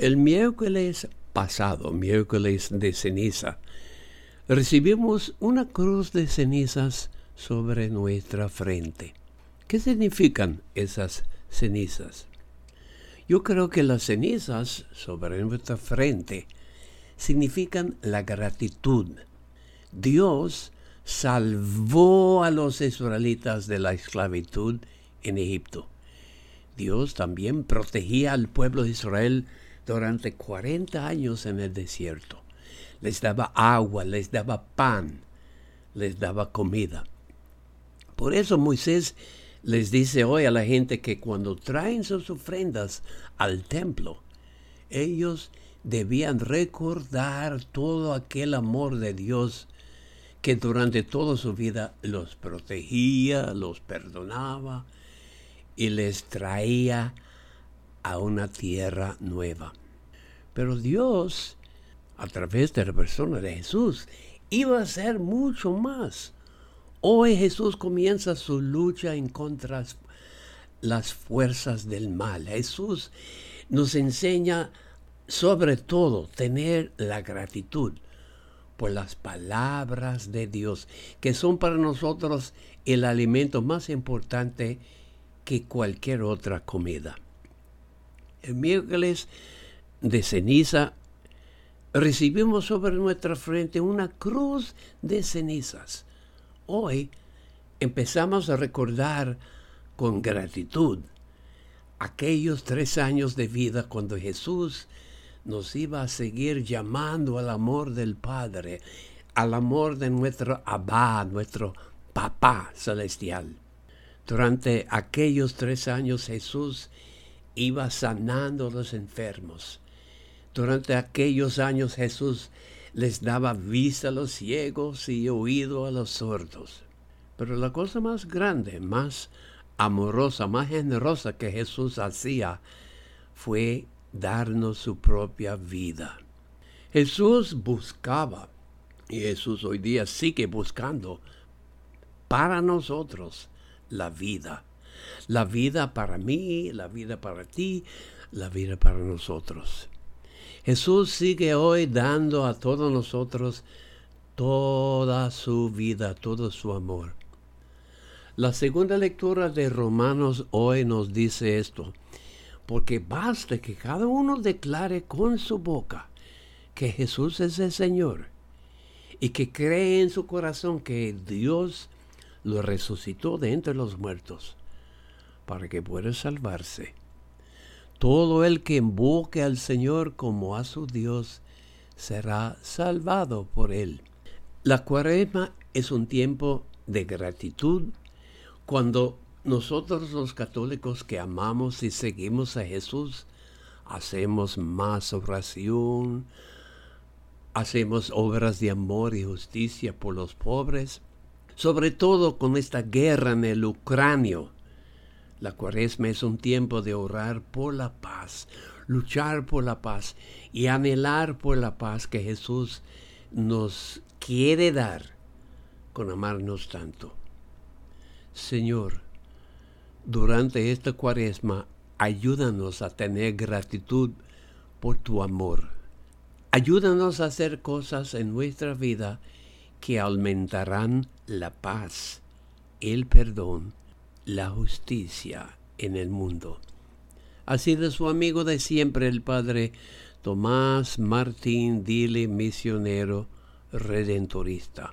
El miércoles pasado, miércoles de ceniza, recibimos una cruz de cenizas sobre nuestra frente. ¿Qué significan esas cenizas? Yo creo que las cenizas sobre nuestra frente significan la gratitud. Dios salvó a los israelitas de la esclavitud en Egipto. Dios también protegía al pueblo de Israel durante 40 años en el desierto. Les daba agua, les daba pan, les daba comida. Por eso Moisés les dice hoy a la gente que cuando traen sus ofrendas al templo, ellos debían recordar todo aquel amor de Dios que durante toda su vida los protegía, los perdonaba y les traía a una tierra nueva. Pero Dios, a través de la persona de Jesús, iba a hacer mucho más. Hoy Jesús comienza su lucha en contra las fuerzas del mal. Jesús nos enseña sobre todo tener la gratitud por las palabras de Dios, que son para nosotros el alimento más importante que cualquier otra comida. El miércoles de ceniza recibimos sobre nuestra frente una cruz de cenizas. Hoy empezamos a recordar con gratitud aquellos tres años de vida cuando Jesús nos iba a seguir llamando al amor del Padre, al amor de nuestro Abba, nuestro Papá celestial. Durante aquellos tres años Jesús iba sanando a los enfermos. Durante aquellos años Jesús les daba vista a los ciegos y oído a los sordos. Pero la cosa más grande, más amorosa, más generosa que Jesús hacía fue darnos su propia vida. Jesús buscaba, y Jesús hoy día sigue buscando, para nosotros la vida. La vida para mí, la vida para ti, la vida para nosotros. Jesús sigue hoy dando a todos nosotros toda su vida, todo su amor. La segunda lectura de Romanos hoy nos dice esto, porque basta que cada uno declare con su boca que Jesús es el Señor y que cree en su corazón que Dios lo resucitó de entre los muertos para que pueda salvarse. Todo el que invoque al Señor como a su Dios será salvado por él. La cuaresma es un tiempo de gratitud cuando nosotros los católicos que amamos y seguimos a Jesús hacemos más oración, hacemos obras de amor y justicia por los pobres, sobre todo con esta guerra en el Ucranio la cuaresma es un tiempo de orar por la paz, luchar por la paz y anhelar por la paz que Jesús nos quiere dar con amarnos tanto. Señor, durante esta cuaresma, ayúdanos a tener gratitud por tu amor. Ayúdanos a hacer cosas en nuestra vida que aumentarán la paz, el perdón la justicia en el mundo. Así de su amigo de siempre, el padre Tomás Martín Dile, misionero redentorista.